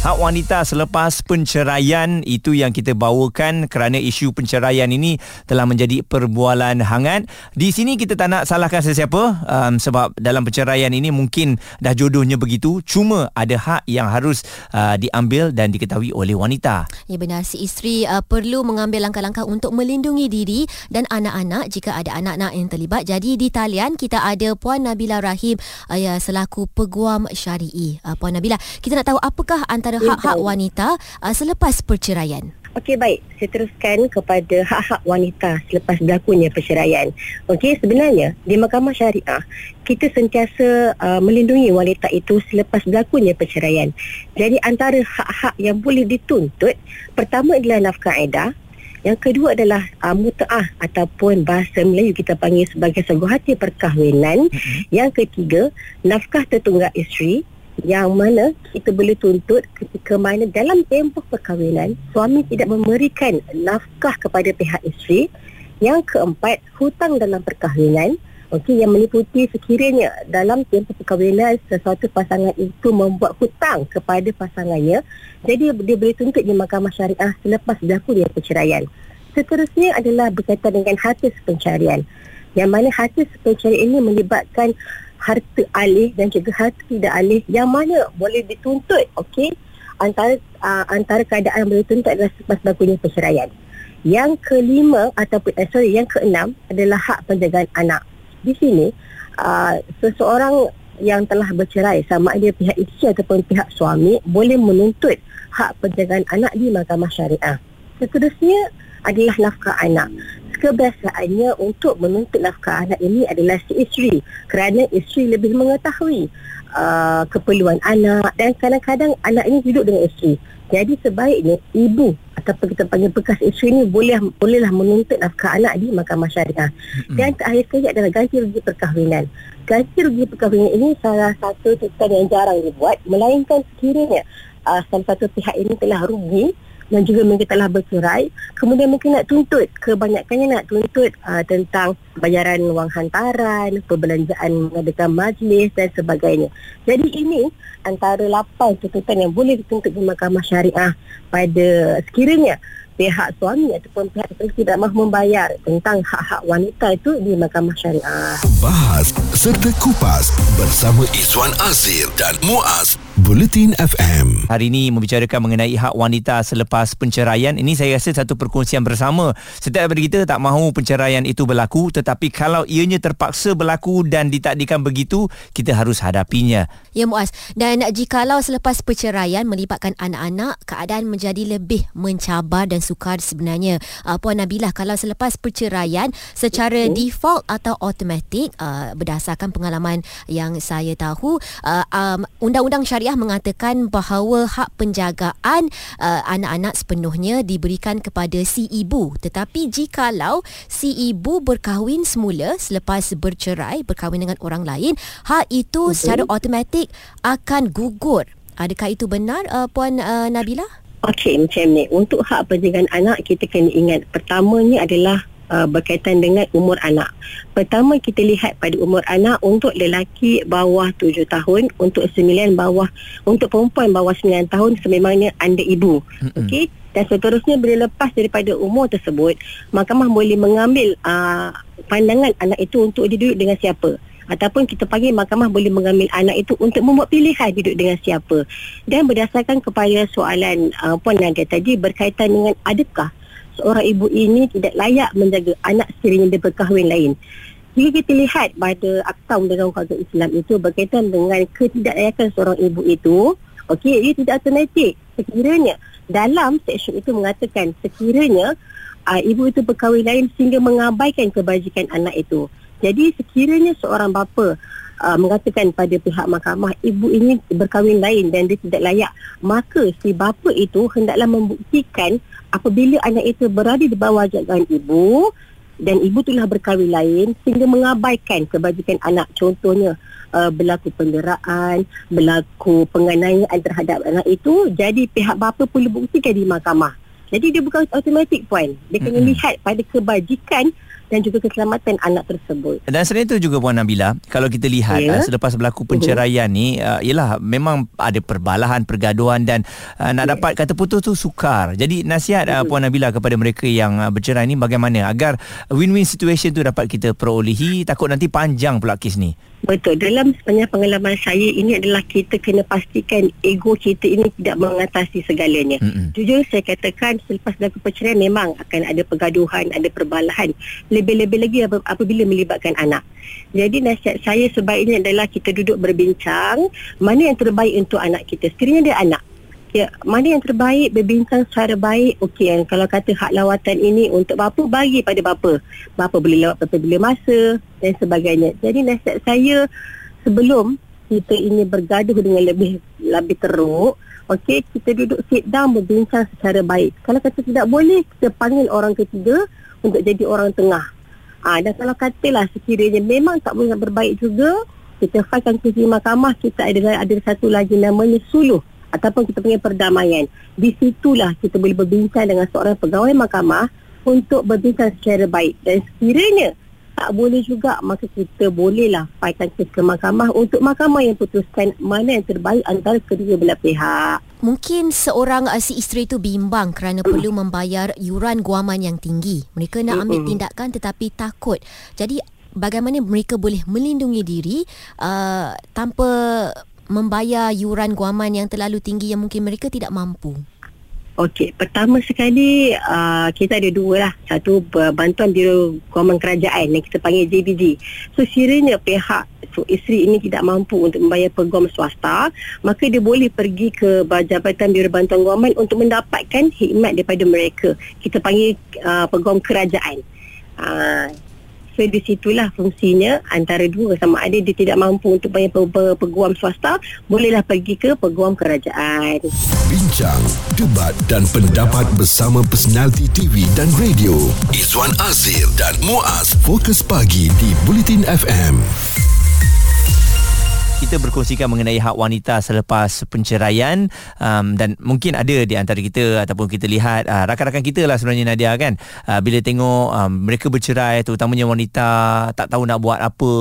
Hak wanita selepas penceraian itu yang kita bawakan kerana isu penceraian ini telah menjadi perbualan hangat. Di sini kita tak nak salahkan sesiapa um, sebab dalam penceraian ini mungkin dah jodohnya begitu. Cuma ada hak yang harus uh, diambil dan diketahui oleh wanita. Ya benar, si isteri uh, perlu mengambil langkah-langkah untuk melindungi diri dan anak-anak jika ada anak-anak yang terlibat. Jadi di talian kita ada Puan Nabila Rahim uh, selaku peguam syari'i. Uh, Puan Nabila, kita nak tahu apakah antara antara hak-hak wanita uh, selepas perceraian? Okey baik, saya teruskan kepada hak-hak wanita selepas berlakunya perceraian. Okey, sebenarnya di Mahkamah Syariah kita sentiasa uh, melindungi wanita itu selepas berlakunya perceraian. Jadi antara hak-hak yang boleh dituntut, pertama adalah nafkah edah, yang kedua adalah uh, mutaah ataupun bahasa Melayu kita panggil sebagai seguhati perkahwinan. Mm-hmm. Yang ketiga, nafkah tertunggak isteri yang mana kita boleh tuntut ketika mana dalam tempoh perkahwinan suami tidak memberikan nafkah kepada pihak isteri. Yang keempat hutang dalam perkahwinan. Okey yang meliputi sekiranya dalam tempoh perkahwinan sesuatu pasangan itu membuat hutang kepada pasangannya jadi dia boleh tuntut di mahkamah syariah selepas berlaku dia perceraian. Seterusnya adalah berkaitan dengan hasil pencarian yang mana hasil pencarian ini melibatkan harta alih dan juga harta tidak alih yang mana boleh dituntut okey? Antara uh, antara keadaan boleh dituntut adalah selepas berlakunya perceraian. Yang kelima ataupun eh, sorry yang keenam adalah hak penjagaan anak. Di sini uh, seseorang yang telah bercerai sama ada pihak isteri ataupun pihak suami boleh menuntut hak penjagaan anak di mahkamah syariah. Seterusnya adalah nafkah anak kebiasaannya untuk menuntut nafkah anak ini adalah si isteri kerana isteri lebih mengetahui uh, keperluan anak dan kadang-kadang anak ini hidup dengan isteri. Jadi sebaiknya ibu ataupun kita panggil bekas isteri ini boleh bolehlah menuntut nafkah anak di mahkamah syariah. Mm-hmm. Dan terakhir sekali adalah ganti rugi perkahwinan. Ganti rugi perkahwinan ini salah satu tuntutan yang jarang dibuat melainkan sekiranya uh, salah satu pihak ini telah rugi dan juga mereka telah bercerai kemudian mungkin nak tuntut kebanyakannya nak tuntut uh, tentang bayaran wang hantaran perbelanjaan mengadakan majlis dan sebagainya jadi ini antara lapan tuntutan yang boleh dituntut di mahkamah syariah pada sekiranya pihak suami ataupun pihak isteri tidak mahu membayar tentang hak-hak wanita itu di mahkamah syariah. Bahas serta kupas bersama Izwan Azir dan Muaz Bulletin FM. Hari ini membicarakan mengenai hak wanita selepas penceraian. Ini saya rasa satu perkongsian bersama. Setiap daripada kita tak mahu penceraian itu berlaku tetapi kalau ianya terpaksa berlaku dan ditakdirkan begitu, kita harus hadapinya. Ya Muaz. Dan jikalau selepas perceraian melibatkan anak-anak, keadaan menjadi lebih mencabar dan sukar sebenarnya. Uh, Puan Nabila, kalau selepas perceraian secara okay. default atau automatik uh, berdasarkan pengalaman yang saya tahu, uh, um, undang-undang Syariah mengatakan bahawa hak penjagaan uh, anak-anak sepenuhnya diberikan kepada si ibu. Tetapi jikalau si ibu berkahwin semula selepas bercerai, berkahwin dengan orang lain, hak itu okay. secara automatik akan gugur. Adakah itu benar uh, Puan uh, Nabila? Okey, macam ni. Untuk hak penjagaan anak, kita kena ingat pertamanya adalah uh, berkaitan dengan umur anak. Pertama kita lihat pada umur anak untuk lelaki bawah 7 tahun, untuk sembilan bawah untuk perempuan bawah 9 tahun sememangnya anda ibu. Okey. Dan seterusnya bila lepas daripada umur tersebut, mahkamah boleh mengambil uh, pandangan anak itu untuk dia duduk dengan siapa ataupun kita panggil mahkamah boleh mengambil anak itu untuk membuat pilihan duduk dengan siapa dan berdasarkan kepada soalan uh, Puan Nadia tadi berkaitan dengan adakah seorang ibu ini tidak layak menjaga anak sekiranya dia berkahwin lain. Jika kita lihat pada Akta Undang-Undang Keluarga Islam itu berkaitan dengan ketidaklayakan seorang ibu itu, okey, ia tidak automatik. Sekiranya dalam seksyen itu mengatakan sekiranya uh, ibu itu berkahwin lain sehingga mengabaikan kebajikan anak itu. Jadi sekiranya seorang bapa uh, mengatakan pada pihak mahkamah ibu ini berkahwin lain dan dia tidak layak, maka si bapa itu hendaklah membuktikan apabila anak itu berada di bawah jagaan ibu dan ibu telah berkahwin lain sehingga mengabaikan kebajikan anak contohnya uh, berlaku penderaan berlaku penganiayaan terhadap anak itu jadi pihak bapa perlu buktikan di mahkamah Jadi dia bukan automatik puan. Dia kena Mm-mm. lihat pada kebajikan dan juga keselamatan anak tersebut. Dan selain itu juga Puan Nabila, kalau kita lihat Ya. uh, selepas berlaku penceraian ni, uh, ialah memang ada perbalahan, pergaduhan dan uh, nak Ya. dapat kata putus tu sukar. Jadi nasihat uh, Puan Nabila kepada mereka yang uh, bercerai ni bagaimana agar win-win situation tu dapat kita perolehi, takut nanti panjang pula kes ni. Betul. Dalam sepanjang pengalaman saya, ini adalah kita kena pastikan ego kita ini tidak mengatasi segalanya. Mm-mm. Jujur saya katakan selepas berlaku perceraian memang akan ada pergaduhan, ada perbalahan. Lebih-lebih lagi ap- apabila melibatkan anak. Jadi nasihat saya sebaiknya adalah kita duduk berbincang mana yang terbaik untuk anak kita. Sekiranya dia anak. Ya, mana yang terbaik berbincang secara baik. Okey, kan? kalau kata hak lawatan ini untuk bapa bagi pada bapa. Bapa boleh lawat pada bila masa dan sebagainya. Jadi nasihat saya sebelum kita ini bergaduh dengan lebih lebih teruk, okey, kita duduk sit down berbincang secara baik. Kalau kata tidak boleh, kita panggil orang ketiga untuk jadi orang tengah. Ah dan kalau katalah sekiranya memang tak boleh berbaik juga, kita filekan ke mahkamah, kita ada ada satu lagi namanya suluh ataupun kita panggil perdamaian. Di situlah kita boleh berbincang dengan seorang pegawai mahkamah untuk berbincang secara baik. Dan sekiranya tak boleh juga maka kita bolehlah kes ke mahkamah untuk mahkamah yang putuskan mana yang terbaik antara kedua belah pihak. Mungkin seorang uh, si isteri itu bimbang kerana perlu membayar yuran guaman yang tinggi. Mereka nak ambil tindakan tetapi takut. Jadi bagaimana mereka boleh melindungi diri uh, tanpa membayar yuran guaman yang terlalu tinggi yang mungkin mereka tidak mampu. Okey, pertama sekali uh, kita ada dua lah. Satu bantuan Biro Guaman Kerajaan yang kita panggil JBG. So sekiranya pihak so, isteri ini tidak mampu untuk membayar peguam swasta, maka dia boleh pergi ke Jabatan Biro Bantuan Guaman untuk mendapatkan khidmat daripada mereka. Kita panggil uh, peguam kerajaan. Uh, so di situlah fungsinya antara dua sama ada dia tidak mampu untuk bayar pe- pe- peguam swasta, bolehlah pergi ke peguam kerajaan. Bincang, debat dan pendapat bersama personaliti TV dan radio. Izwan Azir dan Muaz Fokus Pagi di Bulletin FM. Kita berkongsikan mengenai hak wanita selepas penceraian um, dan mungkin ada di antara kita ataupun kita lihat uh, rakan-rakan kita lah sebenarnya Nadia kan? Uh, bila tengok um, mereka bercerai terutamanya wanita tak tahu nak buat apa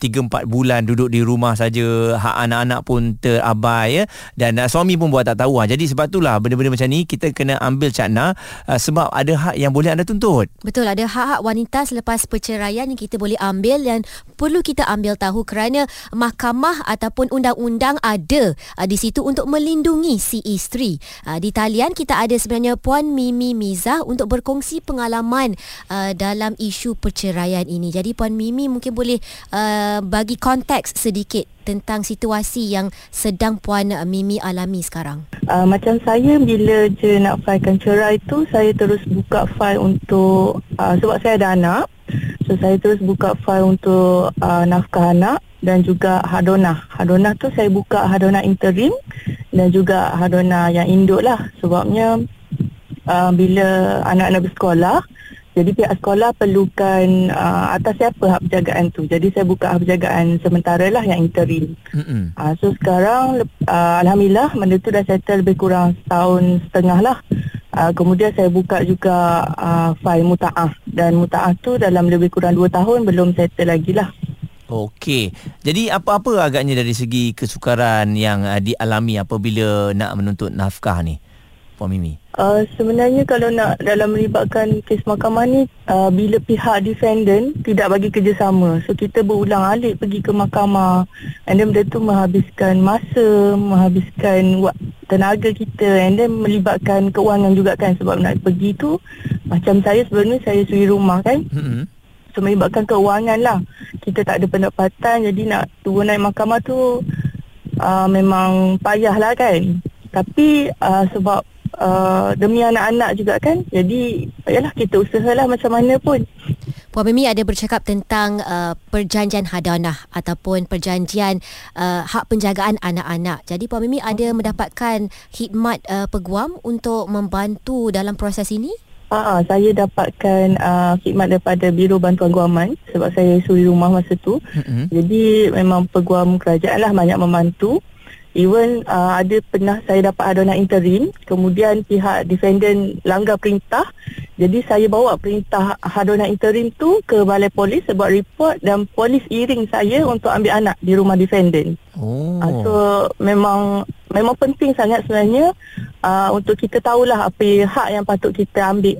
3-4 bulan duduk di rumah saja hak anak-anak pun terabai ya? Dan uh, suami pun buat tak tahu uh. jadi sebab itulah benda-benda macam ni kita kena ambil cakna uh, sebab ada hak yang boleh anda tuntut. Betul ada hak-hak wanita selepas perceraian yang kita boleh ambil dan perlu kita ambil tahu kerana mahkamah ataupun undang-undang ada uh, di situ untuk melindungi si isteri. Uh, di talian kita ada sebenarnya Puan Mimi Miza untuk berkongsi pengalaman uh, dalam isu perceraian ini. Jadi Puan Mimi mungkin boleh uh, bagi konteks sedikit tentang situasi yang sedang Puan Mimi alami sekarang. Uh, macam saya bila je nak filekan cerai tu saya terus buka file untuk uh, sebab saya ada anak so saya terus buka file untuk uh, nafkah anak dan juga hadonah hadonah tu saya buka hadonah interim dan juga hadonah yang induk lah sebabnya uh, bila anak-anak bersekolah jadi pihak sekolah perlukan uh, atas siapa hak penjagaan tu jadi saya buka hak penjagaan sementara lah yang interim Mm-mm. Uh, so sekarang uh, Alhamdulillah benda tu dah settle lebih kurang setahun setengah lah. Uh, kemudian saya buka juga uh, file muta'ah dan muta'ah tu dalam lebih kurang 2 tahun belum settle lagi lah. Okey. Jadi apa-apa agaknya dari segi kesukaran yang uh, dialami apabila nak menuntut nafkah ni? Puan Mimi. Uh, sebenarnya kalau nak dalam melibatkan kes mahkamah ni uh, bila pihak defendant tidak bagi kerjasama. So kita berulang alik pergi ke mahkamah. And then benda tu menghabiskan masa menghabiskan tenaga kita. And then melibatkan keuangan juga kan. Sebab nak pergi tu macam saya sebenarnya saya suri rumah kan. Mm-mm. So melibatkan keuangan lah. Kita tak ada pendapatan Jadi nak turun naik mahkamah tu uh, Memang payah lah kan. Tapi uh, sebab uh, Demi anak-anak juga kan Jadi Yalah kita usahalah macam mana pun Puan Mimi ada bercakap tentang uh, perjanjian hadanah ataupun perjanjian uh, hak penjagaan anak-anak. Jadi Puan Mimi ada mendapatkan khidmat uh, peguam untuk membantu dalam proses ini? Ah, saya dapatkan uh, khidmat daripada Biro Bantuan Guaman sebab saya suri rumah masa tu. Mm-mm. Jadi memang peguam kerajaan lah banyak membantu Even uh, ada pernah saya dapat aduan interim, kemudian pihak defendant langgar perintah. Jadi saya bawa perintah aduan interim tu ke balai polis buat report dan polis iring saya untuk ambil anak di rumah defendant. Oh. Uh, so memang memang penting sangat sebenarnya uh, untuk kita tahulah apa hak yang patut kita ambil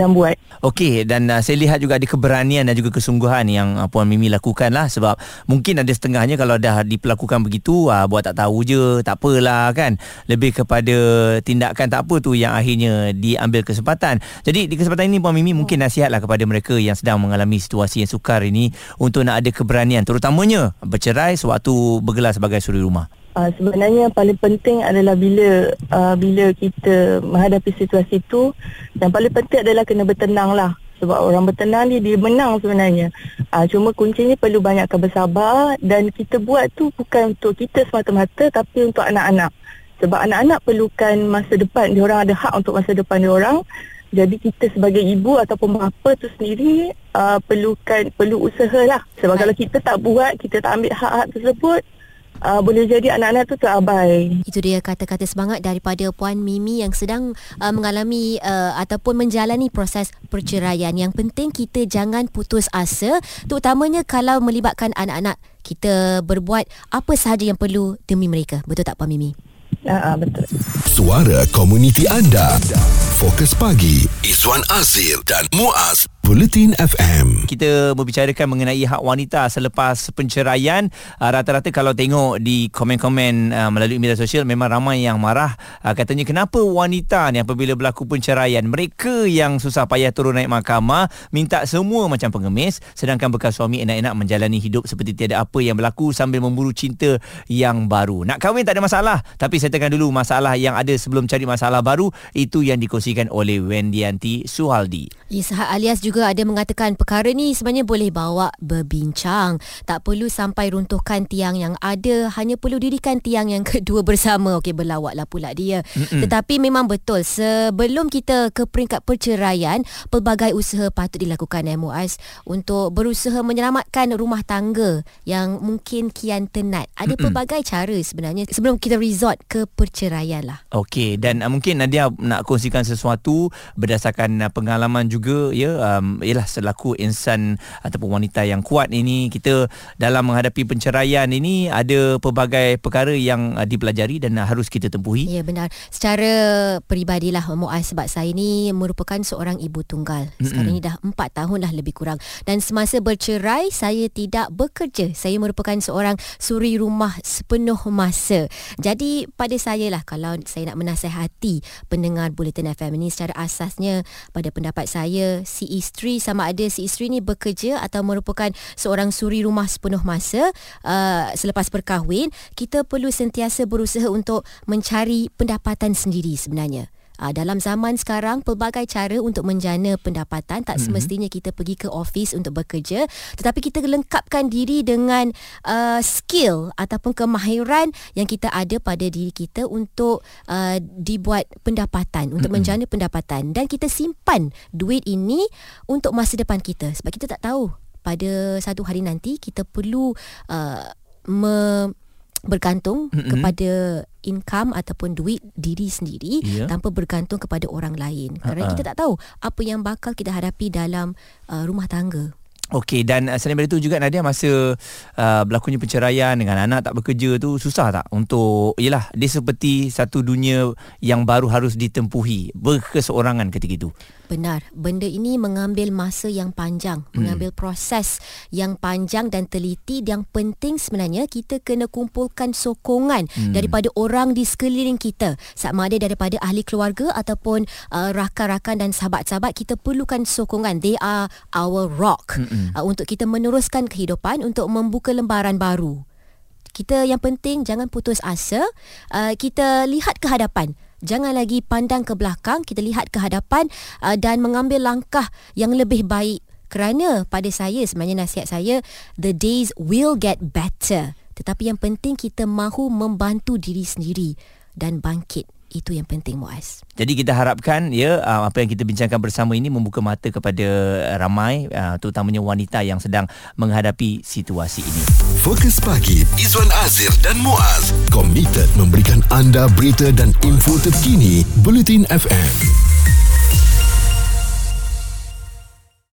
dan buat. Okey dan uh, saya lihat juga ada keberanian dan juga kesungguhan yang uh, Puan Mimi lakukan lah sebab mungkin ada setengahnya kalau dah diperlakukan begitu uh, buat tak tahu je tak apalah kan lebih kepada tindakan tak apa tu yang akhirnya diambil kesempatan. Jadi di kesempatan ini Puan Mimi mungkin nasihatlah kepada mereka yang sedang mengalami situasi yang sukar ini untuk nak ada keberanian terutamanya bercerai sewaktu bergelar sebagai suri rumah. Uh, sebenarnya paling penting adalah bila uh, bila kita menghadapi situasi itu yang paling penting adalah kena bertenang lah. Sebab orang bertenang ni dia menang sebenarnya. Uh, cuma kuncinya perlu banyakkan bersabar dan kita buat tu bukan untuk kita semata-mata tapi untuk anak-anak. Sebab anak-anak perlukan masa depan. Dia orang ada hak untuk masa depan dia orang. Jadi kita sebagai ibu ataupun bapa tu sendiri uh, perlukan perlu usahalah sebab Baik. kalau kita tak buat kita tak ambil hak-hak tersebut uh, boleh jadi anak-anak tu terabai. Itu dia kata-kata semangat daripada Puan Mimi yang sedang uh, mengalami uh, ataupun menjalani proses perceraian. Yang penting kita jangan putus asa terutamanya kalau melibatkan anak-anak. Kita berbuat apa sahaja yang perlu demi mereka. Betul tak Puan Mimi? Ya, uh, betul. Suara komuniti anda. Fokus pagi Izwan Azir dan Muaz Bulletin FM. Kita berbicarakan mengenai hak wanita selepas penceraian. Uh, rata-rata kalau tengok di komen-komen uh, melalui media sosial memang ramai yang marah. Uh, katanya kenapa wanita ni apabila berlaku penceraian mereka yang susah payah turun naik mahkamah minta semua macam pengemis sedangkan bekas suami enak-enak menjalani hidup seperti tiada apa yang berlaku sambil memburu cinta yang baru. Nak kahwin tak ada masalah tapi settlekan dulu masalah yang ada sebelum cari masalah baru itu yang dikongsikan oleh Wendianti Suhaldi. Isahat alias juga juga ada mengatakan perkara ni sebenarnya boleh bawa berbincang. Tak perlu sampai runtuhkan tiang yang ada, hanya perlu dirikan tiang yang kedua bersama. Okey, berlawaklah pula dia. Mm-mm. Tetapi memang betul, sebelum kita ke peringkat perceraian, pelbagai usaha patut dilakukan eh Muaz untuk berusaha menyelamatkan rumah tangga yang mungkin kian tenat. Ada Mm-mm. pelbagai cara sebenarnya sebelum kita resort ke perceraian lah. Okey, dan uh, mungkin Nadia nak kongsikan sesuatu berdasarkan uh, pengalaman juga ya um, ialah selaku insan ataupun wanita yang kuat ini kita dalam menghadapi penceraian ini ada pelbagai perkara yang uh, dipelajari dan uh, harus kita tempuhi. Ya benar. Secara peribadilah Muaz sebab saya ini merupakan seorang ibu tunggal. Sekarang mm-hmm. ini dah 4 tahun dah lebih kurang dan semasa bercerai saya tidak bekerja. Saya merupakan seorang suri rumah sepenuh masa. Jadi pada saya lah kalau saya nak menasihati pendengar Bulletin FM ini secara asasnya pada pendapat saya si isteri sama ada si isteri ni bekerja atau merupakan seorang suri rumah sepenuh masa uh, selepas berkahwin kita perlu sentiasa berusaha untuk mencari pendapatan sendiri sebenarnya Uh, dalam zaman sekarang pelbagai cara untuk menjana pendapatan tak mm-hmm. semestinya kita pergi ke office untuk bekerja tetapi kita lengkapkan diri dengan uh, skill ataupun kemahiran yang kita ada pada diri kita untuk uh, dibuat pendapatan untuk mm-hmm. menjana pendapatan dan kita simpan duit ini untuk masa depan kita sebab kita tak tahu pada satu hari nanti kita perlu uh, me bergantung mm-hmm. kepada income ataupun duit diri sendiri yeah. tanpa bergantung kepada orang lain kerana uh-huh. kita tak tahu apa yang bakal kita hadapi dalam uh, rumah tangga Okey dan uh, selain daripada itu juga Nadia masa uh, berlakunya perceraian dengan anak tak bekerja tu susah tak untuk yalah dia seperti satu dunia yang baru harus ditempuhi berkeseorangan ketika itu. Benar, benda ini mengambil masa yang panjang, hmm. mengambil proses yang panjang dan teliti. Yang penting sebenarnya kita kena kumpulkan sokongan hmm. daripada orang di sekeliling kita. Sama ada daripada ahli keluarga ataupun uh, rakan-rakan dan sahabat-sahabat, kita perlukan sokongan. They are our rock hmm. Uh, untuk kita meneruskan kehidupan, untuk membuka lembaran baru. Kita yang penting jangan putus asa. Uh, kita lihat ke hadapan. Jangan lagi pandang ke belakang. Kita lihat ke hadapan uh, dan mengambil langkah yang lebih baik. Kerana pada saya sebenarnya nasihat saya the days will get better. Tetapi yang penting kita mahu membantu diri sendiri dan bangkit Itu yang penting Muaz. Jadi kita harapkan ya uh, apa yang kita bincangkan bersama ini membuka mata kepada ramai uh, terutamanya wanita yang sedang menghadapi situasi ini. Fokus pagi Izwan Azir dan Muaz komited memberikan anda berita dan info terkini Bulletin FM.